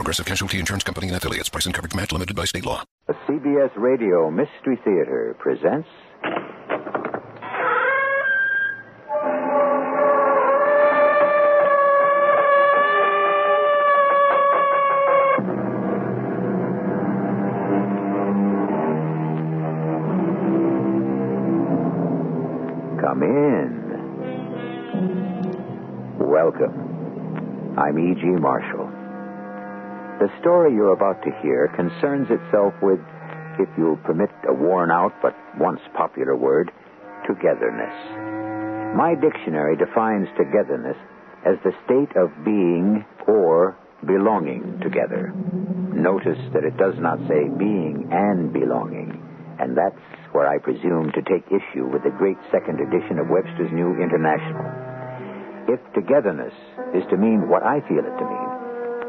Progressive Casualty Insurance Company and affiliates. Price and coverage match limited by state law. The CBS Radio Mystery Theater presents. Story you're about to hear concerns itself with, if you'll permit a worn out but once popular word, togetherness. My dictionary defines togetherness as the state of being or belonging together. Notice that it does not say being and belonging, and that's where I presume to take issue with the great second edition of Webster's New International. If togetherness is to mean what I feel it to mean,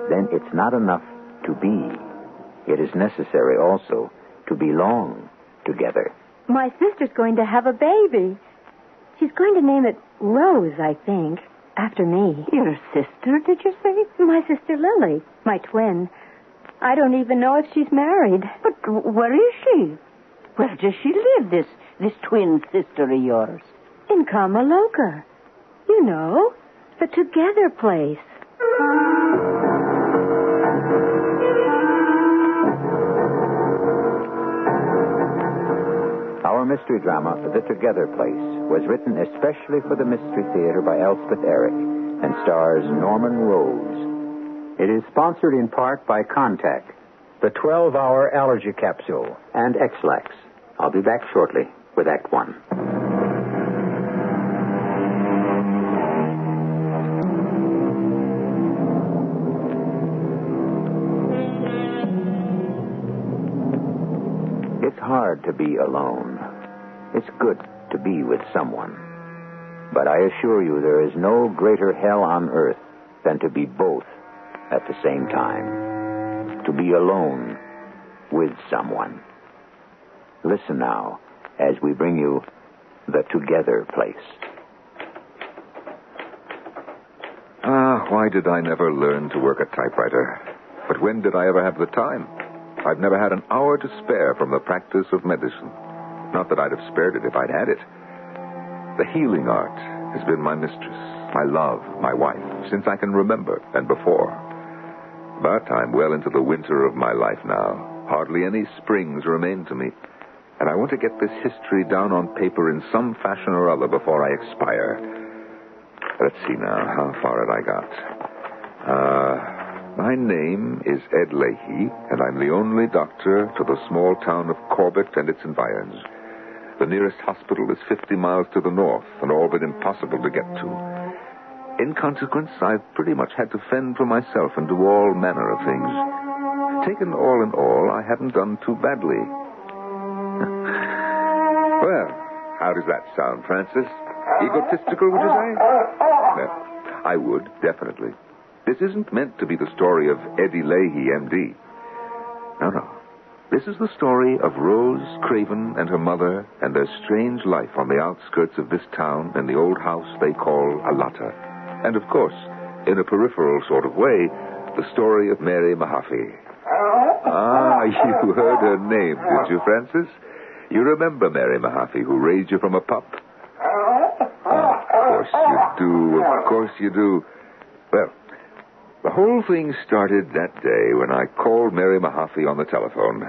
then it's not enough to be. It is necessary also to belong together. My sister's going to have a baby. She's going to name it Rose, I think, after me. Your sister, did you say? My sister Lily, my twin. I don't even know if she's married. But where is she? Where does she live, this this twin sister of yours? In Kamaloka. You know, the Together place. mystery drama The Together Place was written especially for the Mystery Theater by Elspeth Eric and stars Norman Rose. It is sponsored in part by Contac, the 12 hour allergy capsule, and Ex-Lax. I'll be back shortly with Act One. It's hard to be alone. It's good to be with someone. But I assure you there is no greater hell on earth than to be both at the same time. To be alone with someone. Listen now as we bring you the Together Place. Ah, why did I never learn to work a typewriter? But when did I ever have the time? I've never had an hour to spare from the practice of medicine. Not that I'd have spared it if I'd had it. The healing art has been my mistress, my love, my wife, since I can remember and before. But I'm well into the winter of my life now. Hardly any springs remain to me. And I want to get this history down on paper in some fashion or other before I expire. Let's see now. How far had I got? Uh, my name is Ed Leahy, and I'm the only doctor to the small town of Corbett and its environs. The nearest hospital is 50 miles to the north, and all but impossible to get to. In consequence, I've pretty much had to fend for myself and do all manner of things. Taken all in all, I haven't done too badly. well, how does that sound, Francis? Egotistical, would you say? Well, I would, definitely. This isn't meant to be the story of Eddie Leahy, M.D. No, no. This is the story of Rose Craven and her mother and their strange life on the outskirts of this town in the old house they call Alata. And, of course, in a peripheral sort of way, the story of Mary Mahaffey. Ah, you heard her name, did you, Francis? You remember Mary Mahaffey, who raised you from a pup? Ah, of course you do. Of course you do. Well, the whole thing started that day when I called Mary Mahaffey on the telephone.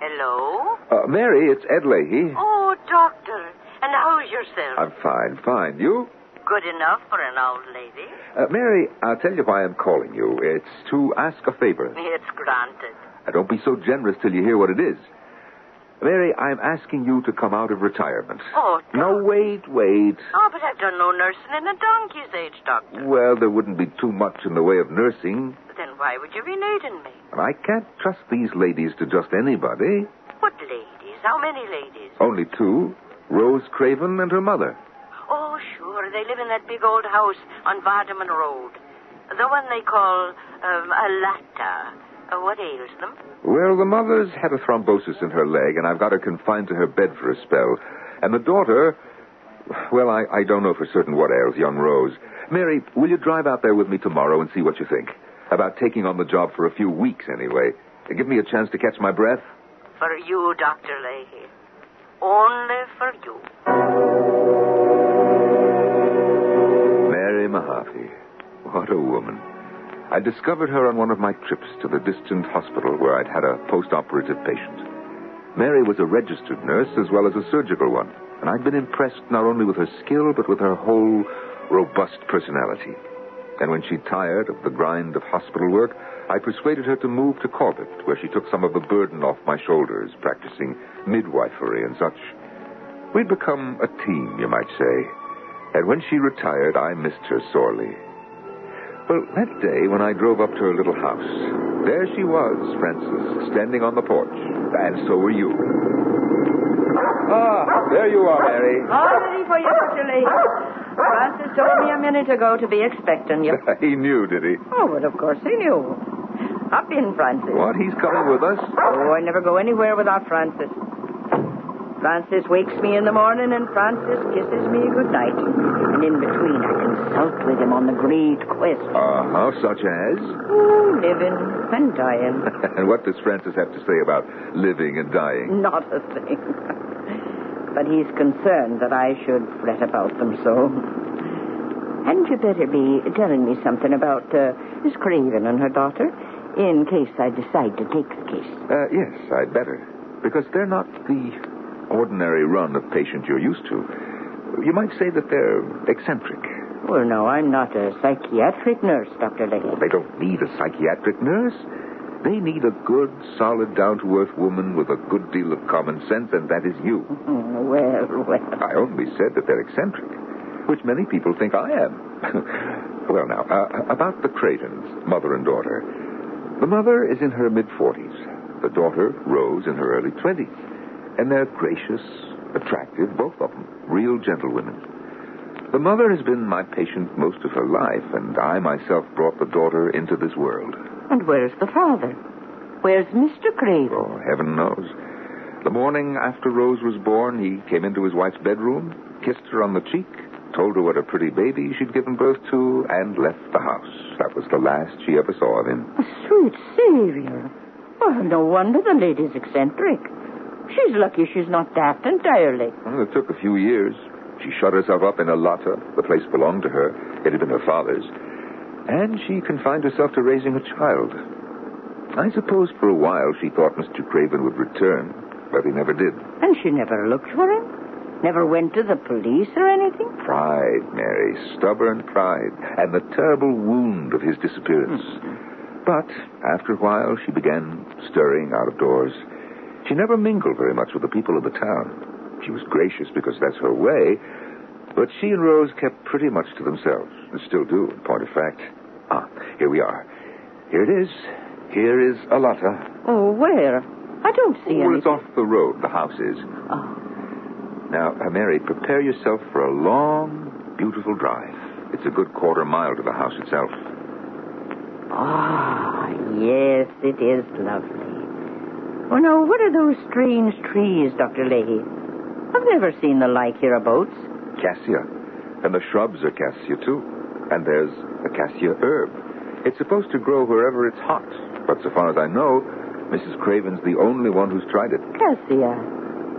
Hello? Uh, Mary, it's Ed Leahy. Oh, doctor. And how's yourself? I'm fine, fine. You? Good enough for an old lady. Uh, Mary, I'll tell you why I'm calling you. It's to ask a favor. It's granted. Uh, don't be so generous till you hear what it is. Mary, I'm asking you to come out of retirement. Oh, No, wait, wait. Oh, but I've done no nursing in a donkey's age, doctor. Well, there wouldn't be too much in the way of nursing. Then why would you be needing me? And I can't trust these ladies to just anybody. What ladies? How many ladies? Only two Rose Craven and her mother. Oh, sure. They live in that big old house on Vardaman Road. The one they call um, a Latta. Uh, what ails them? Well, the mother's had a thrombosis in her leg, and I've got her confined to her bed for a spell. And the daughter, well, I, I don't know for certain what ails young Rose. Mary, will you drive out there with me tomorrow and see what you think? About taking on the job for a few weeks, anyway. Give me a chance to catch my breath. For you, Dr. Leahy. Only for you. Mary Mahaffey. What a woman. I discovered her on one of my trips to the distant hospital where I'd had a post-operative patient. Mary was a registered nurse as well as a surgical one, and I'd been impressed not only with her skill, but with her whole robust personality. And when she tired of the grind of hospital work, I persuaded her to move to Corbett, where she took some of the burden off my shoulders, practicing midwifery and such. We'd become a team, you might say. And when she retired, I missed her sorely. Well, that day when I drove up to her little house, there she was, Francis, standing on the porch. And so were you. Ah, there you are, Mary. All ready for you, Dr. Leahy. Francis told me a minute ago to be expecting you. he knew, did he? Oh, well, of course he knew. Up in, Francis. What? He's coming with us? Oh, I never go anywhere without Francis. Francis wakes me in the morning, and Francis kisses me good night. And in between, I consult with him on the great quest. Uh-huh, such as? Oh, living and dying. and what does Francis have to say about living and dying? Not a thing. but he's concerned that I should fret about them so. And you better be telling me something about uh, Miss Craven and her daughter, in case I decide to take the case. Uh, yes, I'd better. Because they're not the ordinary run of patient you're used to. You might say that they're eccentric. Well, no, I'm not a psychiatric nurse, Dr. Leahy. They don't need a psychiatric nurse. They need a good, solid, down to earth woman with a good deal of common sense, and that is you. Well, well. I only said that they're eccentric, which many people think I am. well, now, uh, about the Cravens, mother and daughter. The mother is in her mid 40s, the daughter, Rose, in her early 20s. And they're gracious, attractive, both of them. Real gentlewomen. The mother has been my patient most of her life, and I myself brought the daughter into this world. And where's the father? Where's Mr. Craven? Oh, heaven knows. The morning after Rose was born, he came into his wife's bedroom, kissed her on the cheek, told her what a pretty baby she'd given birth to, and left the house. That was the last she ever saw of him. A sweet savior. Oh, no wonder the lady's eccentric. She's lucky she's not daft entirely. Well, it took a few years. She shut herself up in Alata. The place belonged to her. It had been her father's. And she confined herself to raising a child. I suppose for a while she thought Mr. Craven would return, but he never did. And she never looked for him? Never went to the police or anything? Pride, Mary. Stubborn pride. And the terrible wound of his disappearance. Mm-hmm. But after a while, she began stirring out of doors. She never mingled very much with the people of the town. She was gracious because that's her way, but she and Rose kept pretty much to themselves, and still do, in point of fact. Ah, here we are. Here it is. Here is Alata. Oh, where? I don't see any. it's off the road, the house is. Oh. Now, Mary, prepare yourself for a long, beautiful drive. It's a good quarter mile to the house itself. Ah, yes, it is lovely. Oh, now, what are those strange trees, Dr. Leahy? I've never seen the like hereabouts. Cassia. And the shrubs are cassia, too. And there's a cassia herb. It's supposed to grow wherever it's hot. But so far as I know, Mrs. Craven's the only one who's tried it. Cassia.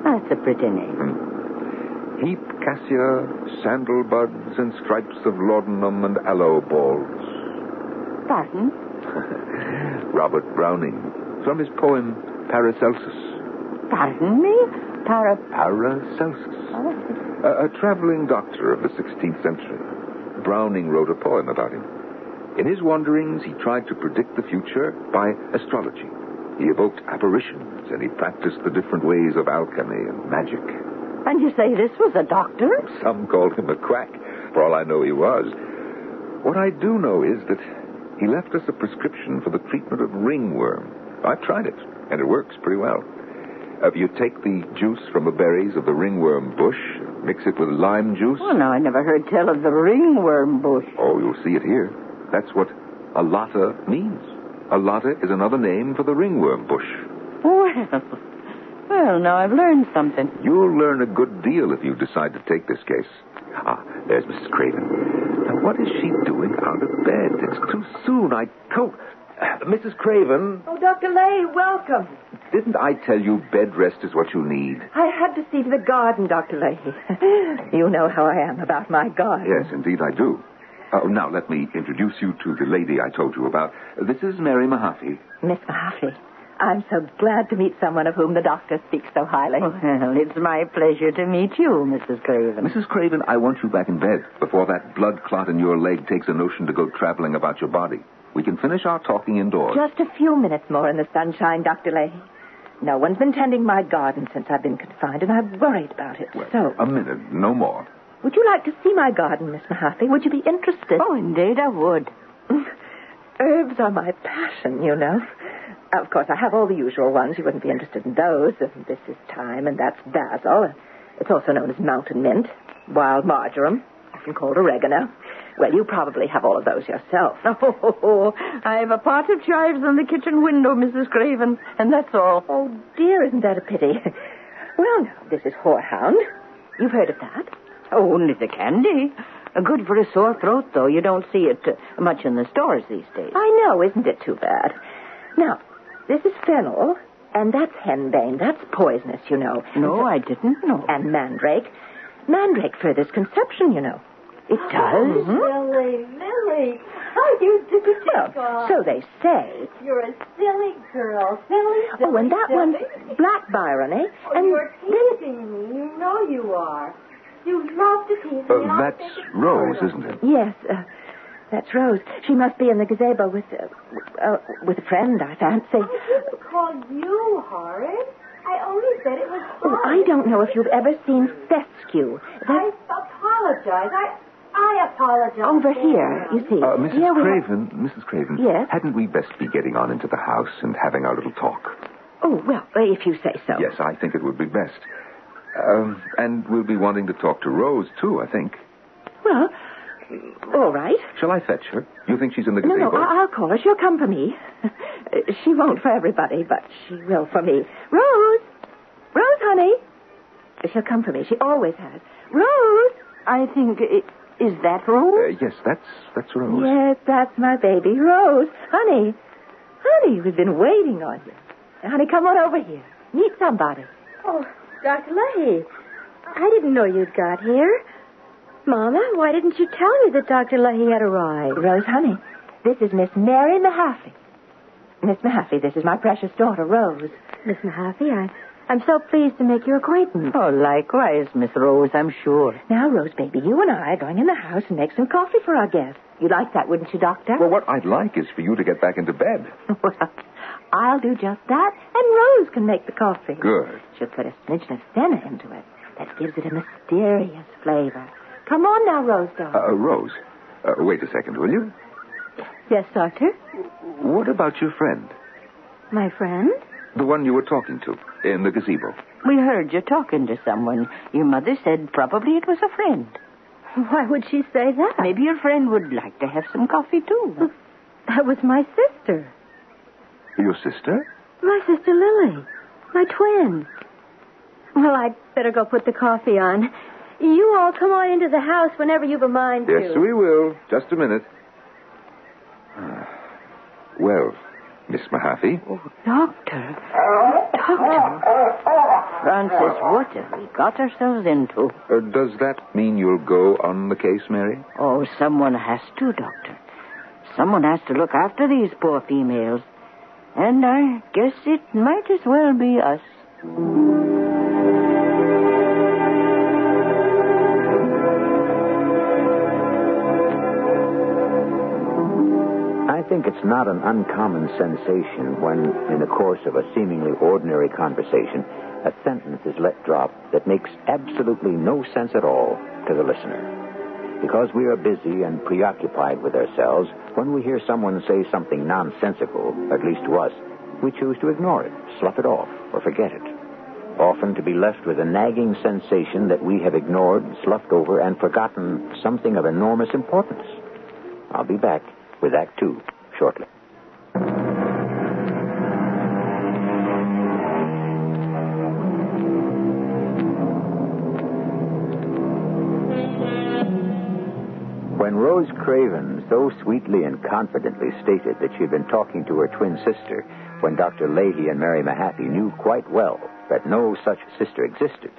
That's a pretty name. Hmm. Heap cassia, sandal buds, and stripes of labdanum and aloe balls. Pardon? Robert Browning, from his poem Paracelsus. Pardon me? Para... Paracelsus. Oh. A, a traveling doctor of the 16th century. Browning wrote a poem about him. In his wanderings, he tried to predict the future by astrology. He evoked apparitions, and he practiced the different ways of alchemy and magic. And you say this was a doctor? Some called him a quack. For all I know, he was. What I do know is that he left us a prescription for the treatment of ringworm. I've tried it, and it works pretty well. If you take the juice from the berries of the ringworm bush, mix it with lime juice. Oh, no, I never heard tell of the ringworm bush. Oh, you'll see it here. That's what alata means. Alata is another name for the ringworm bush. Well, well, now I've learned something. You'll learn a good deal if you decide to take this case. Ah, there's Mrs. Craven. What is she doing out of bed? It's too soon. I told. Uh, Mrs. Craven, Oh, Dr. Lay, welcome. didn't I tell you bed rest is what you need? I had to see to the garden, Dr. Leahy. you know how I am about my garden. Yes, indeed I do. Oh, now let me introduce you to the lady I told you about. This is Mary Mahaffey. Miss Mahaffey, I'm so glad to meet someone of whom the doctor speaks so highly. Well, it's my pleasure to meet you, Mrs. Craven. Mrs. Craven, I want you back in bed before that blood clot in your leg takes a notion to go traveling about your body. We can finish our talking indoors. Just a few minutes more in the sunshine, Dr. Leahy. No one's been tending my garden since I've been confined, and I'm worried about it. so, A minute, no more. would you like to see my garden, Miss Mahaffey? Would you be interested? Oh, indeed I would. Herbs are my passion, you know. Of course, I have all the usual ones. You wouldn't be interested in those. This is thyme, and that's basil. It's also known as mountain mint, wild marjoram, often called oregano. Well, you probably have all of those yourself. Oh, I have a pot of chives on the kitchen window, Mrs. Craven, and that's all. Oh, dear, isn't that a pity? Well, now, this is horehound. You've heard of that? Oh, only the candy. Good for a sore throat, though. You don't see it uh, much in the stores these days. I know, isn't it too bad? Now, this is fennel, and that's henbane. That's poisonous, you know. No, I didn't know. And mandrake. Mandrake furthers conception, you know. It does. Lily, Lily, how you do Well, so they say. You're a silly girl, silly, silly. Oh, and that silly. one's black bryony. Oh, and you're teasing me. You know you are. You love to tease me. Uh, that's Rose, isn't it? Yes, uh, that's Rose. She must be in the gazebo with uh, uh, with a friend, I fancy. I didn't call you Horace. I only said it was Oh. I don't know if you've ever seen fescue. I That's apologize. I I apologize. over here, you see. Uh, Mrs. Here we have- Craven, Mrs. Craven. Yes? Hadn't we best be getting on into the house and having our little talk? Oh, well, if you say so. Yes, I think it would be best. Um, and we'll be wanting to talk to Rose, too, I think. Well, all right. Shall I fetch her? You think she's in the No, gazebo? no, I- I'll call her. She'll come for me. she won't for everybody, but she will for me. Rose! Rose, honey! She'll come for me. She always has. Rose! I think. i- Is that Rose? Uh, yes, that's that's Rose. Yes, that's my baby, Rose. Honey, honey, we've been waiting on you. Honey, come on over here. Meet somebody. Oh, Dr. Leahy. I didn't know you'd got here. Mama, why didn't you tell me that Dr. Leahy had arrived? Rose, honey, this is Miss Mary Mahaffey. Miss Mahaffey, this is my precious daughter, Rose. Miss Mahaffey, I, I'm so pleased to make your acquaintance. Oh, likewise, Miss Rose, I'm sure. Now, Rose, baby, you and I are going in the house and make some coffee for our guests. You'd like that, wouldn't you, Doctor? Well, what I'd like is for you to get back into bed. well, I'll do just that, and Rose can make the coffee. Good. She'll put a smidgen of senna into it. That gives it a mysterious flavor. Come on now, Rose, darling. Uh, Rose, uh, wait a second, will you? Yes, Doctor? What about your friend? My friend? The one you were talking to in the gazebo. We heard you talking to someone. Your mother said probably it was a friend. Why would she say that? Maybe your friend would like to have some coffee, too. That was my sister. Your sister? My sister Lily. My twin. Well, I'd better go put the coffee on. You all come on into the house whenever you've a mind Yes, to. we will. Just a minute. Ah. Well, Miss Mahaffey, Doctor. Doctor. Francis, what have we got ourselves into? uh, does that mean you'll go on the case, Mary? Oh, someone has to, Doctor. Someone has to look after these poor females. And I guess it might as well be us. I think it's not an uncommon sensation when, in the course of a seemingly ordinary conversation, a sentence is let drop that makes absolutely no sense at all to the listener. Because we are busy and preoccupied with ourselves, when we hear someone say something nonsensical, at least to us, we choose to ignore it, slough it off, or forget it. Often to be left with a nagging sensation that we have ignored, sloughed over, and forgotten something of enormous importance. I'll be back with Act Two shortly. Rose Craven so sweetly and confidently stated that she had been talking to her twin sister, when Dr. Leahy and Mary Mahaffey knew quite well that no such sister existed,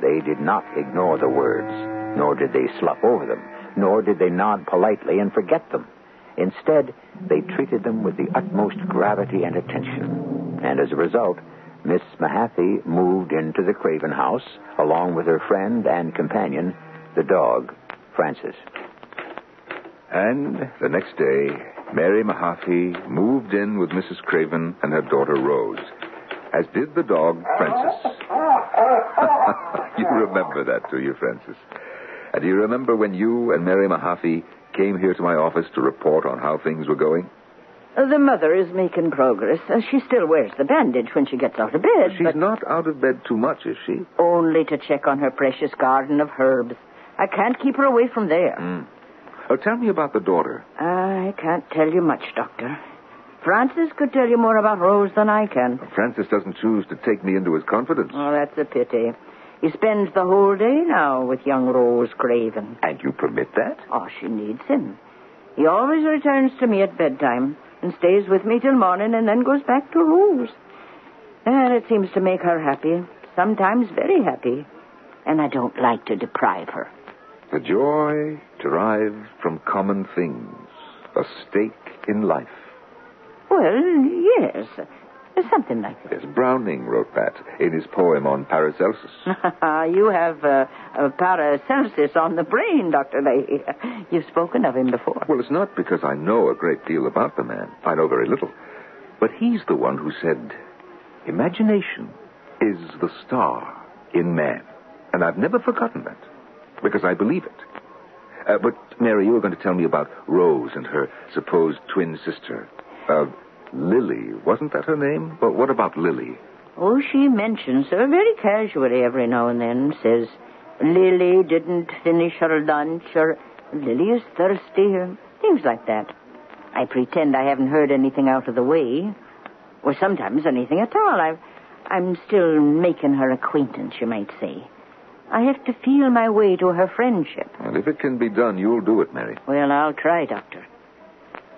they did not ignore the words, nor did they slough over them, nor did they nod politely and forget them. Instead, they treated them with the utmost gravity and attention. And as a result, Miss Mahaffey moved into the Craven house along with her friend and companion, the dog, Francis. And the next day, Mary Mahaffey moved in with Mrs. Craven and her daughter Rose, as did the dog Francis. you remember that, do you, Francis? And do you remember when you and Mary Mahaffey came here to my office to report on how things were going? Uh, The mother is making progress. Uh, She still wears the bandage when she gets out of bed. She's but not out of bed too much, is she? Only to check on her precious garden of herbs. I can't keep her away from there. Oh, tell me about the daughter. I can't tell you much, Doctor. Francis could tell you more about Rose than I can. Francis doesn't choose to take me into his confidence. Oh, that's a pity. He spends the whole day now with young Rose Craven. And you permit that? Oh, she needs him. He always returns to me at bedtime and stays with me till morning and then goes back to Rose. And it seems to make her happy, sometimes very happy. And I don't like to deprive her. The joy derived from common things, a stake in life. Well, yes. Something like that. Yes, Browning wrote that in his poem on Paracelsus. you have uh, uh, Paracelsus on the brain, Dr. Leahy. You've spoken of him before. Well, it's not because I know a great deal about the man. I know very little. But he's the one who said, Imagination is the star in man. And I've never forgotten that, because I believe it. Uh, but, Mary, you were going to tell me about Rose and her supposed twin sister. Uh, Lily. Wasn't that her name? But what about Lily? Oh, she mentions her very casually every now and then. Says, Lily didn't finish her lunch, or Lily is thirsty, or things like that. I pretend I haven't heard anything out of the way, or sometimes anything at all. I've, I'm still making her acquaintance, you might say. I have to feel my way to her friendship. And if it can be done, you'll do it, Mary. Well, I'll try, Doctor.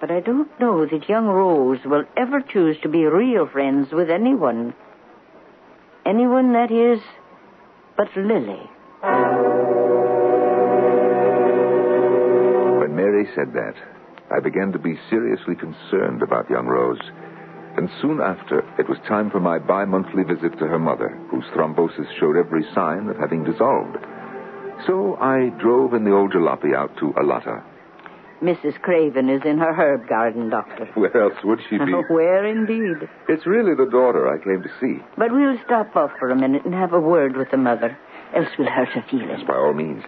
But I don't know that young Rose will ever choose to be real friends with anyone. Anyone, that is, but Lily. When Mary said that, I began to be seriously concerned about young Rose. And soon after, it was time for my bi monthly visit to her mother, whose thrombosis showed every sign of having dissolved. So I drove in the old jalopy out to Alata. Mrs. Craven is in her herb garden, Doctor. Where else would she be? Where indeed? It's really the daughter I came to see. But we'll stop off for a minute and have a word with the mother, else we'll hurt her feelings. By all means.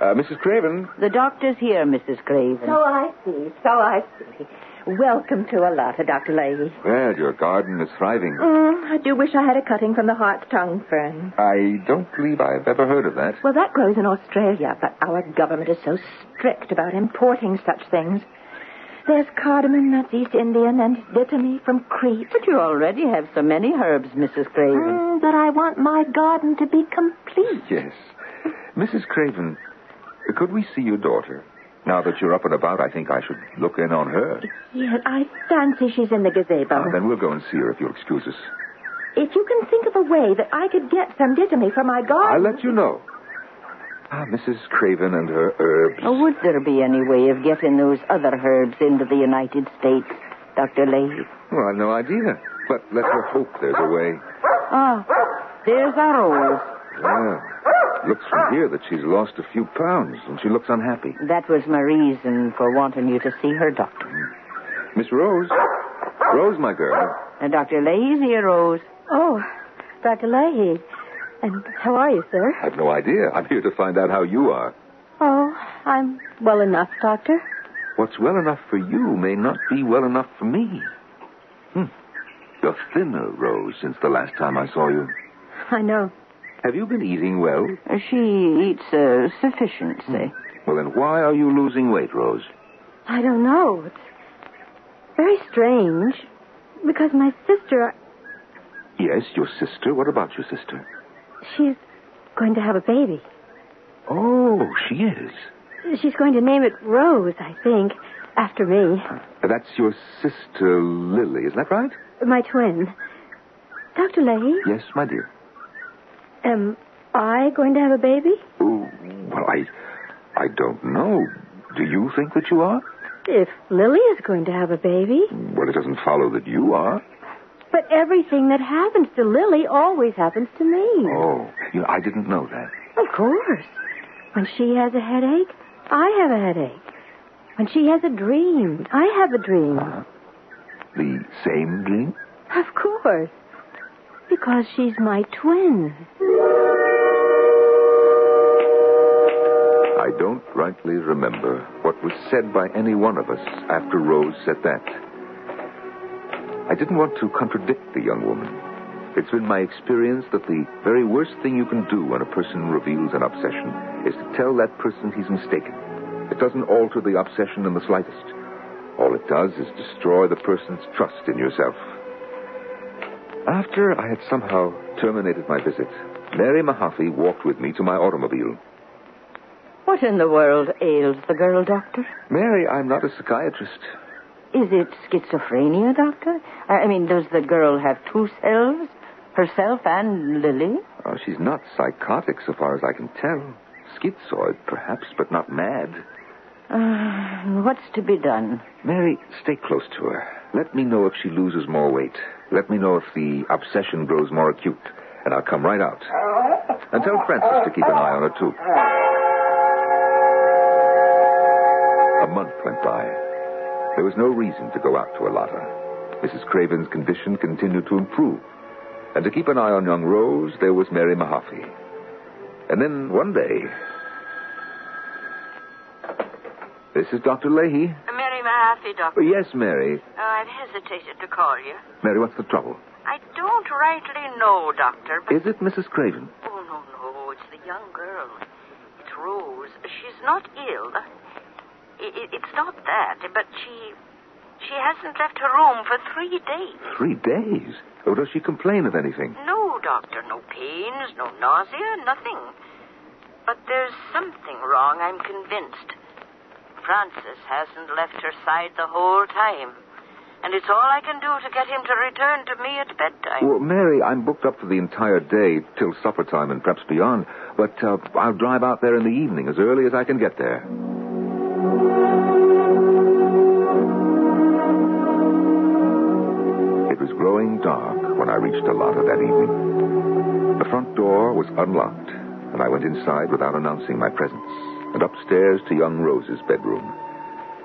Uh, Mrs. Craven? The doctor's here, Mrs. Craven. So I see. So I see. Welcome to Alata, Dr. Leahy. Well, your garden is thriving. Mm, I do wish I had a cutting from the hart's tongue fern. I don't believe I've ever heard of that. Well, that grows in Australia, but our government is so strict about importing such things. There's cardamom, that's East Indian, and dittany from Crete. But you already have so many herbs, Mrs. Craven. Mm, but I want my garden to be complete. Yes. Mrs. Craven, could we see your daughter? Now that you're up and about, I think I should look in on her. Yes, I fancy she's in the gazebo. Ah, then we'll go and see her if you'll excuse us. If you can think of a way that I could get some dittany for my garden. I'll let you know. Ah, Mrs. Craven and her herbs. Oh, would there be any way of getting those other herbs into the United States, Dr. Leahy? Well, I've no idea. But let her hope there's a way. Ah, there's our Rose. Yeah. Looks from here that she's lost a few pounds, and she looks unhappy. That was my reason for wanting you to see her, Doctor. Miss Rose? Rose, my girl. And Dr. Leahy's here, Rose. Oh, Dr. Leahy. And how are you, sir? I've no idea. I'm here to find out how you are. Oh, I'm well enough, Doctor. What's well enough for you may not be well enough for me. Hmm. You're thinner, Rose, since the last time I saw you. I know. Have you been eating well? Uh, she eats uh, sufficiency. Well, then why are you losing weight, Rose? I don't know. It's very strange. Because my sister, uh, Yes, your sister. What about your sister? she's going to have a baby. Oh, she is. She's going to name it Rose, I think, after me. Uh, that's your sister, Lily. isn't that right? My twin. Dr. Leahy, Yes, my dear. Am I going to have a baby? Well, I, I don't know. Do you think that you are? If Lily is going to have a baby. Well, it doesn't follow that you are. But everything that happens to Lily always happens to me. Oh, you know, I didn't know that. Of course. When she has a headache, I have a headache. When she has a dream, I have a dream. Uh-huh. The same dream? Of course. Because she's my twin. I don't rightly remember what was said by any one of us after Rose said that. I didn't want to contradict the young woman. It's been my experience that the very worst thing you can do when a person reveals an obsession is to tell that person he's mistaken. It doesn't alter the obsession in the slightest. All it does is destroy the person's trust in yourself. After I had somehow terminated my visit, Mary Mahaffey walked with me to my automobile. What in the world ails the girl, Doctor? Mary, I'm not a psychiatrist. Is it schizophrenia, Doctor? I mean, does the girl have two selves? Herself and Lily? Oh, she's not psychotic so far as I can tell. Schizoid, perhaps, but not mad. Uh, what's to be done? Mary, stay close to her. Let me know if she loses more weight. Let me know if the obsession grows more acute, and I'll come right out. And tell Francis to keep an eye on her, too. A month went by. There was no reason to go out to Alata. Mrs. Craven's condition continued to improve. And to keep an eye on young Rose, there was Mary Mahaffey. And then one day. This is Dr. Leahy. Mary Mahaffey Doctor? Yes, Mary. Uh, I've hesitated to call you. Mary, what's the trouble? I don't rightly know, Doctor, but... Is it Mrs. Craven? Oh, no, no. It's the young girl. It's Rose. She's not ill. It's not that, but she... She hasn't left her room for three days. Three days? Oh, does she complain of anything? No, Doctor. No pains, no nausea, nothing. But there's something wrong, I'm convinced. Francis hasn't left her side the whole time. And it's all I can do to get him to return to me at bedtime. Well, Mary, I'm booked up for the entire day till supper time and perhaps beyond. But uh, I'll drive out there in the evening as early as I can get there. It was growing dark when I reached Alata that evening. The front door was unlocked, and I went inside without announcing my presence, and upstairs to young Rose's bedroom.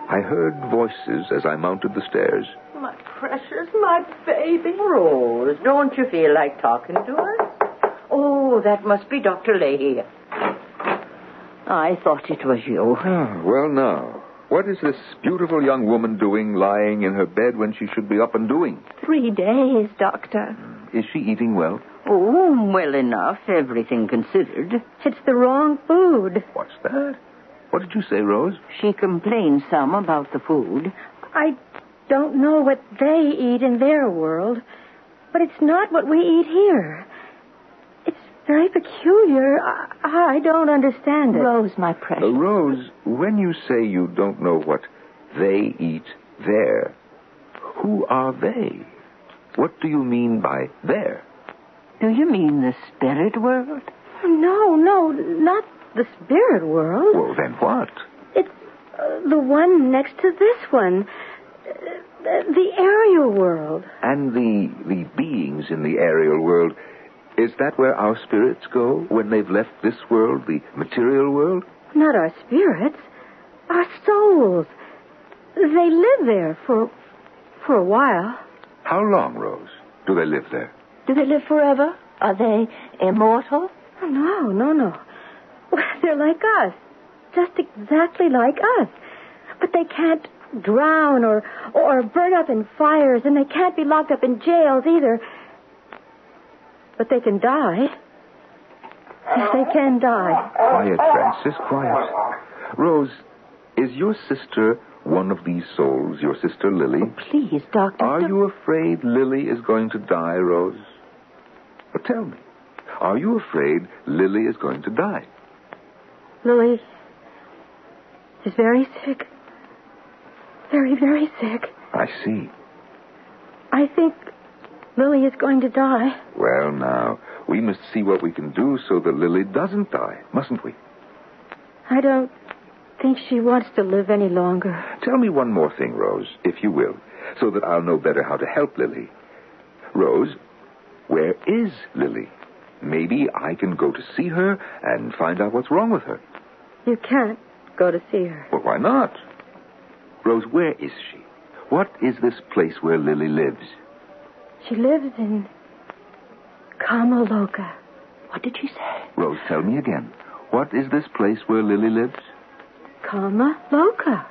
I heard voices as I mounted the stairs. My precious, my baby Rose. Don't you feel like talking to us? Oh, that must be Dr. Leahy. I thought it was you. Ah, well, now, what is this beautiful young woman doing lying in her bed when she should be up and doing? Three days, Doctor. Is she eating well? Oh, well enough, everything considered. It's the wrong food. What's that? What did you say, Rose? She complained some about the food. I don't know what they eat in their world, but it's not what we eat here. It's very peculiar. I, I don't understand it. Rose, my Uh, precious. Rose, when you say you don't know what they eat there, who are they? What do you mean by there? Do you mean the spirit world? No, no, not the spirit world. Well, then what? It's uh, the one next to this one. Uh, the aerial world. And the the beings in the aerial world, is that where our spirits go when they've left this world, the material world? Not our spirits, our souls. They live there for for a while. How long, Rose, do they live there? Do they live forever? Are they immortal? Oh, no, no, no. Well, they're like us. Just exactly like us. But they can't drown or or burn up in fires, and they can't be locked up in jails either. But they can die. Yes, they can die. Quiet, Francis, quiet. Rose, is your sister one of these souls, your sister Lily? Oh, please, Doctor. Are you afraid Lily is going to die, Rose? But tell me, are you afraid Lily is going to die? Lily is very sick. Very, very sick. I see. I think Lily is going to die. Well, now, we must see what we can do so that Lily doesn't die, mustn't we? I don't think she wants to live any longer. Tell me one more thing, Rose, if you will, so that I'll know better how to help Lily. Rose, where is Lily? Maybe I can go to see her and find out what's wrong with her. You can't go to see her. Well, why not? Rose, where is she? What is this place where Lily lives? She lives in Kamaloka. What did she say? Rose, tell me again. What is this place where Lily lives? Kamaloka.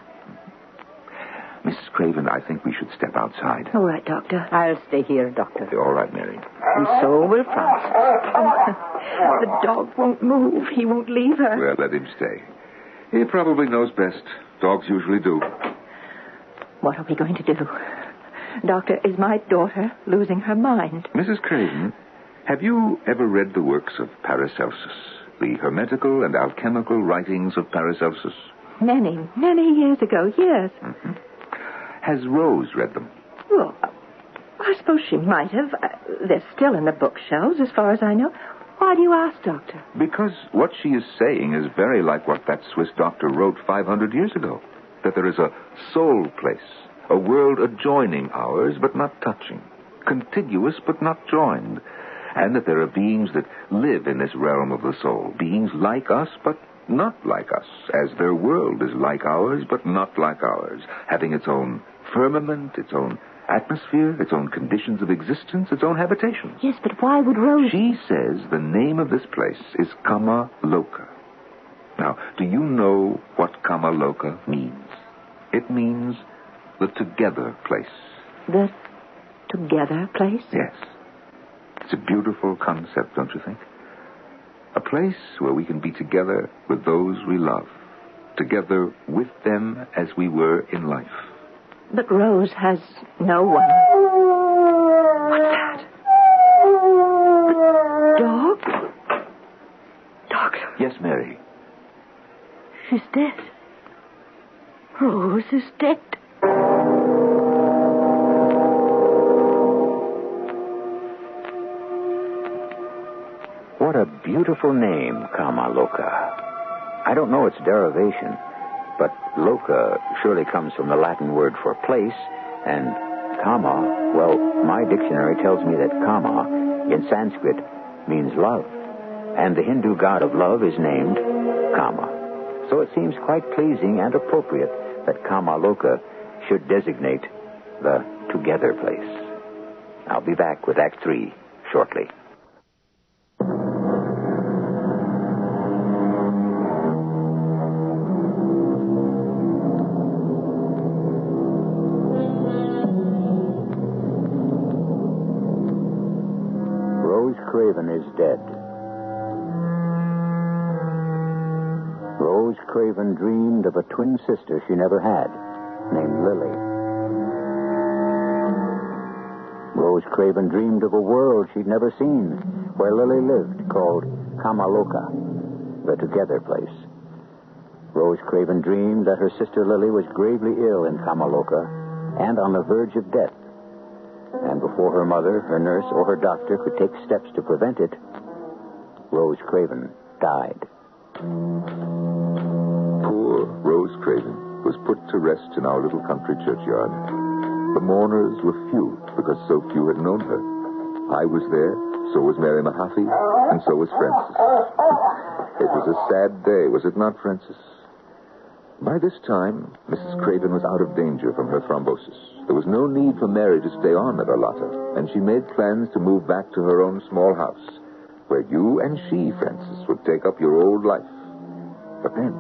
Mrs. Craven, I think we should step outside. All right, Doctor. I'll stay here, Doctor. All right, Mary. And so will Francis. Oh, the dog won't move. He won't leave her. Well, let him stay. He probably knows best. Dogs usually do. What are we going to do? Doctor, is my daughter losing her mind? Mrs. Craven, have you ever read the works of Paracelsus? The hermetical and alchemical writings of Paracelsus? Many, many years ago, yes. Mm-hmm. Has Rose read them? Well, I suppose she might have. Uh, they're still in the bookshelves, as far as I know. Why do you ask, Doctor? Because what she is saying is very like what that Swiss doctor wrote 500 years ago. That there is a soul place, a world adjoining ours but not touching, contiguous but not joined, and that there are beings that live in this realm of the soul, beings like us but not like us, as their world is like ours but not like ours, having its own firmament, its own atmosphere, its own conditions of existence, its own habitation. Yes, but why would Rose... She says the name of this place is Kama Loka. Now, do you know what Kama Loka means? It means the together place. The together place? Yes. It's a beautiful concept, don't you think? A place where we can be together with those we love, together with them as we were in life. But Rose has no one. What's that? The dog? Doctor, Yes, Mary. she's dead. Rose is dead. What a beautiful name, Kamaloka. I don't know its derivation, but loca surely comes from the Latin word for place, and kama, well, my dictionary tells me that kama in Sanskrit means love, and the Hindu god of love is named Kama. So it seems quite pleasing and appropriate that Kama Loka should designate the together place. I'll be back with Act Three shortly. Craven is dead. Rose Craven dreamed of a twin sister she never had, named Lily. Rose Craven dreamed of a world she'd never seen, where Lily lived, called Kamaloka, the together place. Rose Craven dreamed that her sister Lily was gravely ill in Kamaloka and on the verge of death. And before her mother, her nurse, or her doctor could take steps to prevent it, Rose Craven died. Poor Rose Craven was put to rest in our little country churchyard. The mourners were few because so few had known her. I was there, so was Mary Mahaffey, and so was Francis. It was a sad day, was it not, Francis? By this time, Mrs. Craven was out of danger from her thrombosis. There was no need for Mary to stay on at Alata, and she made plans to move back to her own small house, where you and she, Francis, would take up your old life. But then,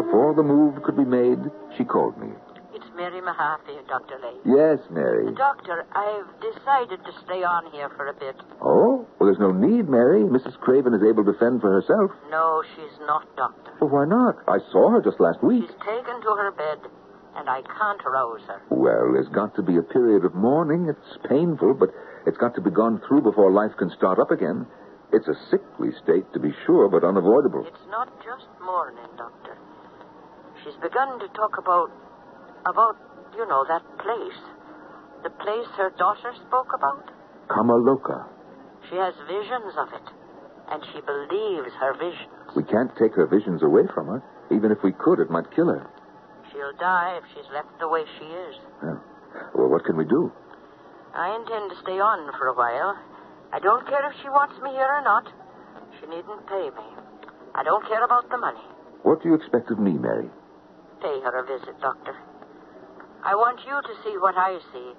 before the move could be made, she called me. It's Mary Mahaffey, Dr. Lake. Yes, Mary. Doctor, I've decided to stay on here for a bit. Oh? Well, there's no need, Mary. Mrs. Craven is able to fend for herself. No, she's not, Doctor. Well, why not? I saw her just last week. She's taken to her bed, and I can't her. Well, there's got to be a period of mourning. It's painful, but it's got to be gone through before life can start up again. It's a sickly state, to be sure, but unavoidable. It's not just mourning, Doctor. She's begun to talk about, about, you know, that place. The place her daughter spoke about. Kamaloka. She has visions of it, and she believes her visions. We can't take her visions away from her. Even if we could, it might kill her. She'll die if she's left the way she is. Yeah. Well, what can we do? I intend to stay on for a while. I don't care if she wants me here or not. She needn't pay me. I don't care about the money. What do you expect of me, Mary? Pay her a visit, Doctor. I want you to see what I see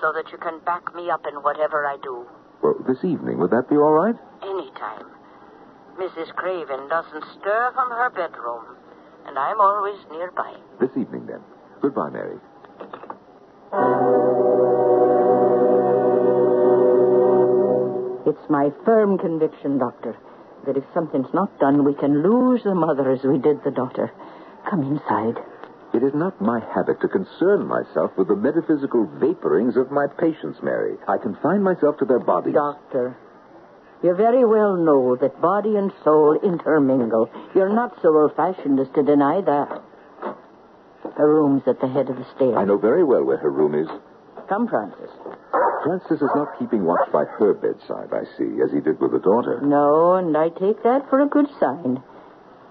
so that you can back me up in whatever I do. Well, this evening, would that be all right? Any time. Mrs. Craven doesn't stir from her bedroom, and I'm always nearby. This evening, then. Goodbye, Mary. It's my firm conviction, Doctor, that if something's not done, we can lose the mother as we did the daughter. Come inside. It is not my habit to concern myself with the metaphysical vaporings of my patients, Mary. I confine myself to their bodies. Doctor, you very well know that body and soul intermingle. You're not so old fashioned as to deny that. Her room's at the head of the stairs. I know very well where her room is. Come, Francis. Francis is not keeping watch by her bedside, I see, as he did with the daughter. No, and I take that for a good sign.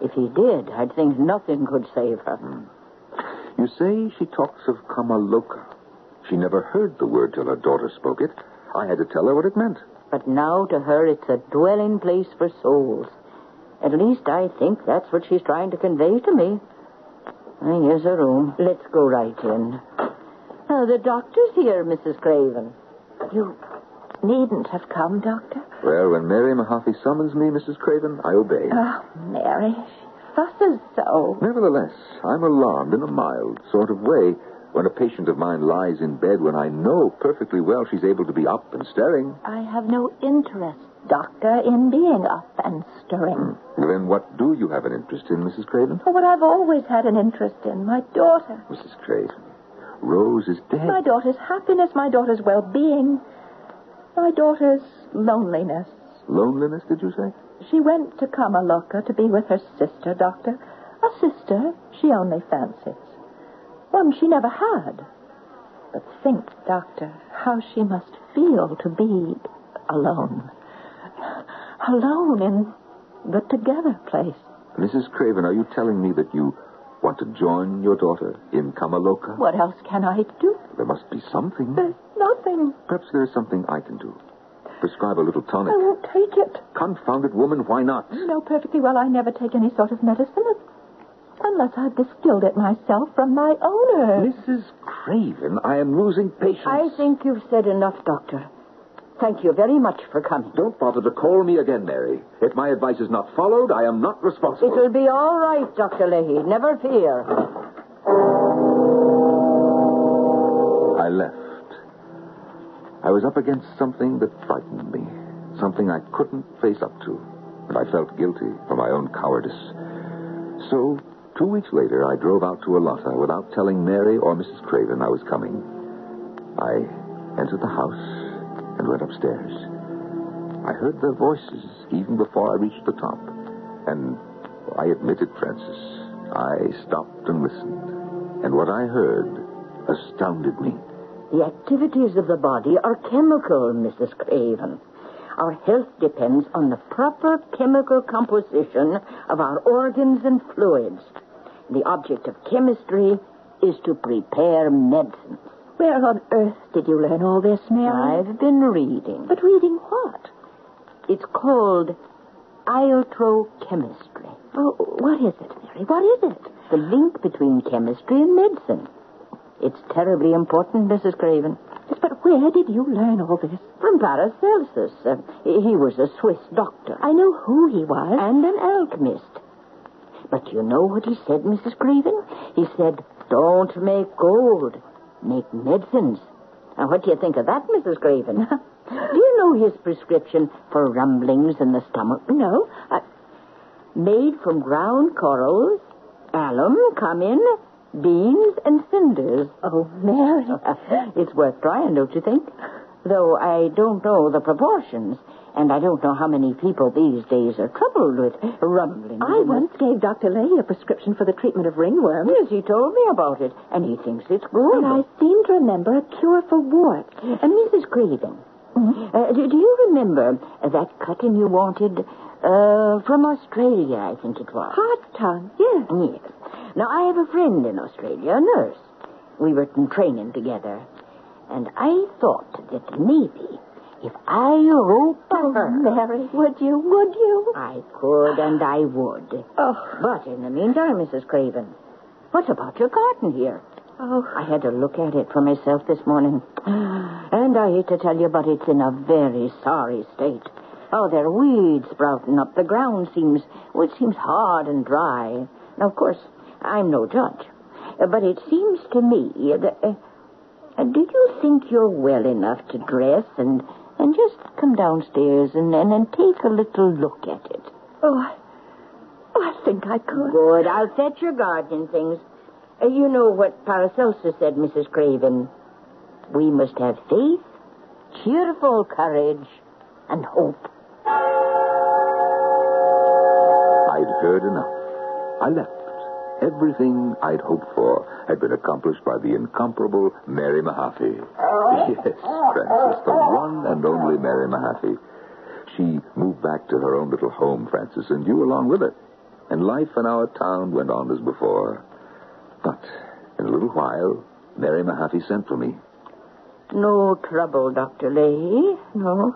If he did, I'd think nothing could save her. Hmm. You say she talks of Kamaloka. She never heard the word till her daughter spoke it. I had to tell her what it meant. But now to her it's a dwelling place for souls. At least I think that's what she's trying to convey to me. Here's her room. Let's go right in. Oh, the doctor's here, Mrs. Craven. You needn't have come, Doctor. Well, when Mary Mahaffey summons me, Mrs. Craven, I obey. Oh, Mary, she fusses so. Nevertheless, I'm alarmed in a mild sort of way When a patient of mine lies in bed when I know perfectly well she's able to be up and stirring, I have no interest, Doctor, in being up and stirring. Hmm. then what do you have an interest in, Mrs. Craven? For what I've always had an interest in, my daughter. Mrs. Craven, Rose is dead. My daughter's happiness, my daughter's well-being, my daughter's loneliness. Loneliness, did you say? She went to Kamaloka to be with her sister, Doctor. A sister she only fancies. One she never had. But think, Doctor, how she must feel to be alone. Alone in the together place. Mrs. Craven, are you telling me that you want to join your daughter in Kamaloka? What else can I do? There must be something. There's nothing. Perhaps there is something I can do. Prescribe a little tonic. I won't take it. Confounded woman, why not? You know perfectly well I never take any sort of medicine unless I've distilled it myself from my owner. Mrs. Craven, I am losing patience. I think you've said enough, Doctor. Thank you very much for coming. Don't bother to call me again, Mary. If my advice is not followed, I am not responsible. It'll be all right, Dr. Leahy. Never fear. I left. I was up against something that frightened me, something I couldn't face up to, and I felt guilty for my own cowardice. So, two weeks later, I drove out to Alata without telling Mary or Mrs. Craven I was coming. I entered the house and went upstairs. I heard their voices even before I reached the top, and I admitted, Francis, I stopped and listened, and what I heard astounded me. The activities of the body are chemical, Mrs. Craven. Our health depends on the proper chemical composition of our organs and fluids. The object of chemistry is to prepare medicines. Where on earth did you learn all this, Mary? I've been reading. But reading what? It's called iatrochemistry. Oh, what is it, Mary? What is it? The link between chemistry and medicine. It's terribly important, Mrs. Craven. But where did you learn all this? From Paracelsus. Uh, he was a Swiss doctor. I know who he was. And an alchemist. But you know what he said, Mrs. Craven? He said, don't make gold, make medicines. Now, what do you think of that, Mrs. Craven? do you know his prescription for rumblings in the stomach? No. I... Made from ground corals, alum, cumin, beans, and cinders. Oh, Mary. it's worth trying, don't you think? Though I don't know the proportions, and I don't know how many people these days are troubled with rumbling. I once gave Dr. Leahy a prescription for the treatment of ringworm. Yes, he told me about it, and he thinks it's good. And I seem to remember a cure for warts. And Mrs. Craven, Mm-hmm. uh, do, do you remember that cutting you wanted uh, from Australia, I think it was? Hart's tongue, yes. Yes. Now, I have a friend in Australia, a nurse. We were in training together. And I thought that maybe if I wrote to Oh, her... Mary, would you? Would you? I could and I would. Oh. But in the meantime, Mrs. Craven, what about your garden here? Oh. I had to look at it for myself this morning. And I hate to tell you, but it's in a very sorry state. Oh, there are weeds sprouting up. The ground seems, well, it seems hard and dry. Now, of course, I'm no judge. Uh, But it seems to me that. Uh, uh, do you think you're well enough to dress and and just come downstairs and, and, and take a little look at it? Oh, I, oh, I think I could. Good. I'll fetch your gardening things. Uh, you know what Paracelsus said, Mrs. Craven. We must have faith, cheerful courage, and hope. I'd heard enough. I left. Everything I'd hoped for had been accomplished by the incomparable Mary Mahaffey. Yes, Francis, the one and only Mary Mahaffey. She moved back to her own little home, Francis, and you along with her. And life in our town went on as before. But in a little while, Mary Mahaffey sent for me. No trouble, Dr. Leahy. No.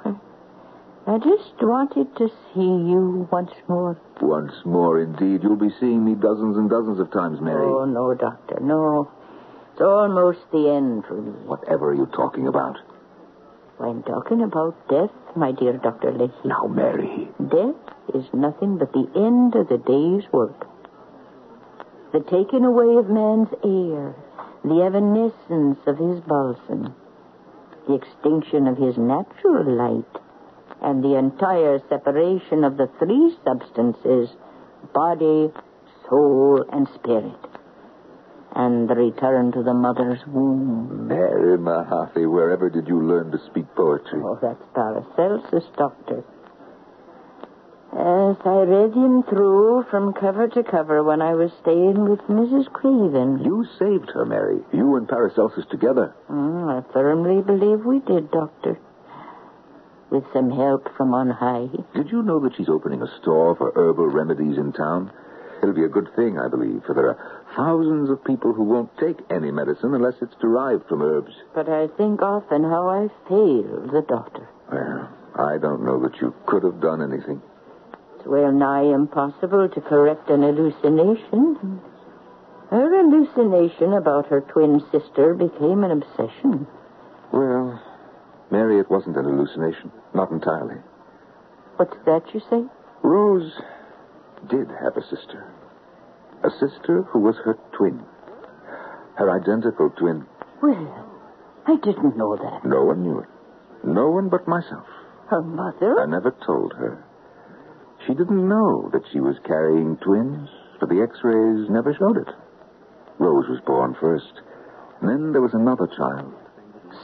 I- just wanted to see you once more. Once more, indeed. You'll be seeing me dozens and dozens of times, Mary. Oh, no, Doctor, no. It's almost the end for me. Whatever are you talking about? I'm talking about death, my dear Dr. Leahy. Now, Mary. Death is nothing but the end of the day's work. The taking away of man's air, the evanescence of his balsam, the extinction of his natural light, and the entire separation of the three substances body, soul, and spirit, and the return to the mother's womb. Mary Mahaffey, wherever did you learn to speak poetry? Oh, that's Paracelsus, Doctor. Yes, I read him through from cover to cover when I was staying with Mrs. Craven. You saved her, Mary. You and Paracelsus together. Mm, I firmly believe we did, Doctor. With some help from on high. Did you know that she's opening a store for herbal remedies in town? It'll be a good thing, I believe, for there are thousands of people who won't take any medicine unless it's derived from herbs. But I think often how I failed the doctor. Well, I don't know that you could have done anything. It's well nigh impossible to correct an hallucination. Her hallucination about her twin sister became an obsession. Well, Mary, it wasn't an hallucination. Not entirely. What's that you say? Rose did have a sister. A sister who was her twin. Her identical twin. Well, I didn't know that. No one knew it. No one but myself. Her mother? I never told her. She didn't know that she was carrying twins, for the x-rays never showed it. Rose was born first. And then there was another child,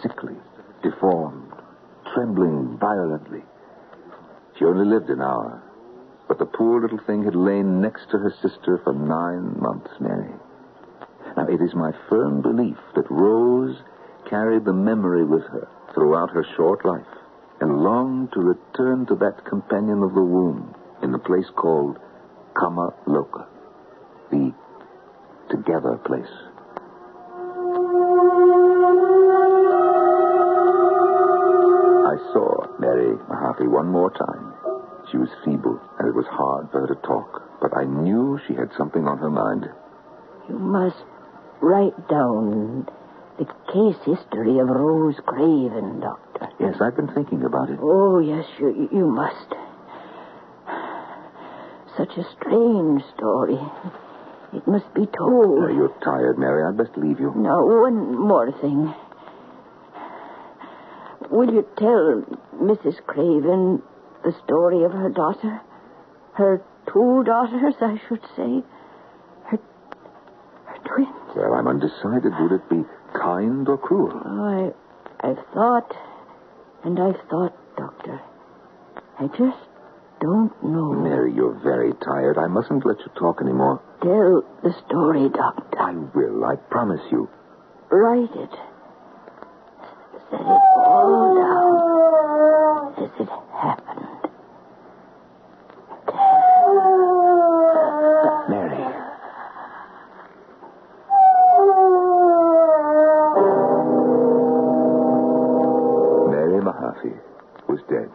sickly, deformed, trembling violently. She only lived an hour, but the poor little thing had lain next to her sister for nine months, Mary. Now, it is my firm belief that Rose carried the memory with her throughout her short life and longed to return to that companion of the womb in the place called Kama Loka, the together place. One more time. She was feeble, and it was hard for her to talk, but I knew she had something on her mind. You must write down the case history of Rose Craven, Doctor. Yes, I've been thinking about it. Oh, yes, you, you must. Such a strange story. It must be told. Uh, you're tired, Mary. I'd best leave you. No, one more thing. Will you tell Mrs. Craven the story of her daughter? Her two daughters, I should say. Her, her twins. Well, I'm undecided. Would it be kind or cruel? Oh, I, I've thought, and I've thought, Doctor. I just don't know. Mary, you're very tired. I mustn't let you talk anymore. Tell the story, Doctor. I will, I promise you. Write it. It happened. Mary. Mary Mahaffey was dead.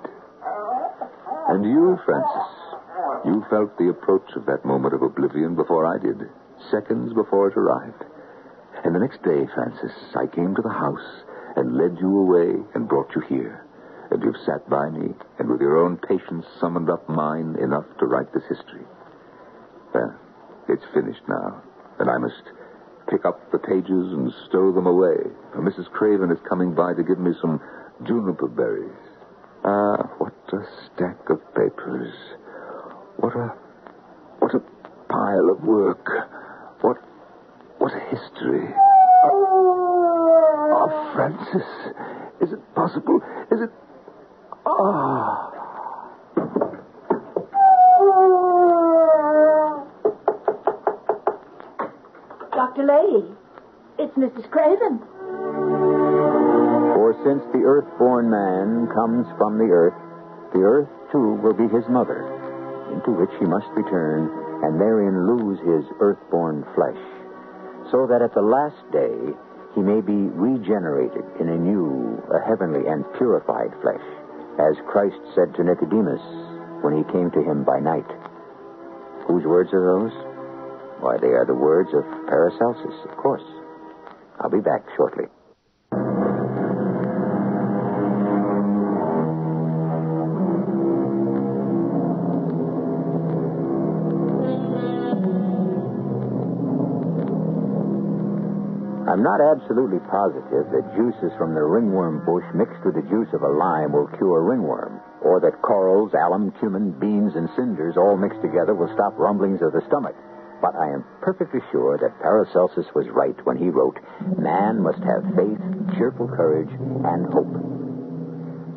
And you, Francis, you felt the approach of that moment of oblivion before I did, seconds before it arrived. And the next day, Francis, I came to the house and led you away and brought you here. And you've sat by me and with your own patience summoned up mine enough to write this history. Well, it's finished now, and I must pick up the pages and stow them away. For Mrs. Craven is coming by to give me some juniper berries. Ah, what a stack of papers. What a what a pile of work. What what a history. Oh, Francis. Is it possible? Is it ah. Oh. Dr. Leahy, it's Mrs. Craven. For since the earth-born man comes from the earth, the earth too will be his mother, into which he must return and therein lose his earth-born flesh, so that at the last day he may be regenerated in a new, a heavenly and purified flesh, as Christ said to Nicodemus when he came to him by night. Whose words are those? Why, they are the words of Paracelsus, of course. I'll be back shortly. I'm not absolutely positive that juices from the ringworm bush mixed with the juice of a lime will cure ringworm, or that corals, alum, cumin, beans, and cinders all mixed together will stop rumblings of the stomach. But I am perfectly sure that Paracelsus was right when he wrote, Man must have faith, cheerful courage, and hope.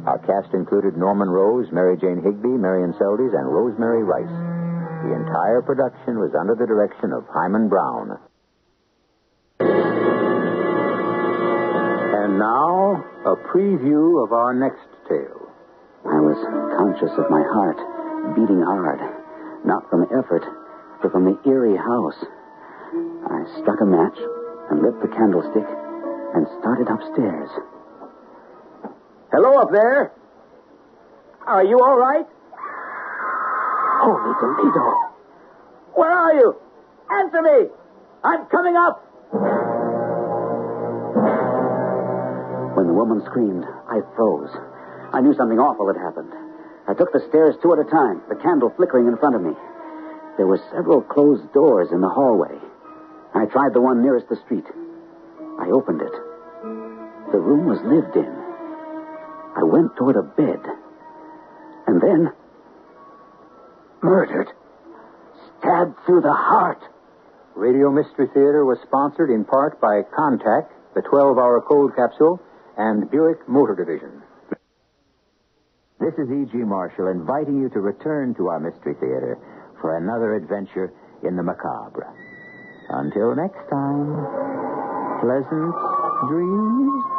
Our cast included Norman Rose, Mary Jane Higby, Marion Seldes, and Rosemary Rice. The entire production was under the direction of Himan Brown. And now, a preview of our next tale. I was conscious of my heart beating hard, not from effort, but from the eerie house. I struck a match and lit the candlestick and started upstairs. Hello up there. Are you all right? Holy Toledo! Where are you? Answer me! I'm coming up! The woman screamed, I froze. I knew something awful had happened. I took the stairs two at a time, the candle flickering in front of me. There were several closed doors in the hallway. I tried the one nearest the street. I opened it. The room was lived in. I went toward a bed. And then. Murdered. Stabbed through the heart. Radio Mystery Theater was sponsored in part by Contac, the 12 hour cold capsule, and Buick Motor Division. This is E.G. Marshall inviting you to return to our Mystery Theater for another adventure in the macabre. Until next time, pleasant dreams.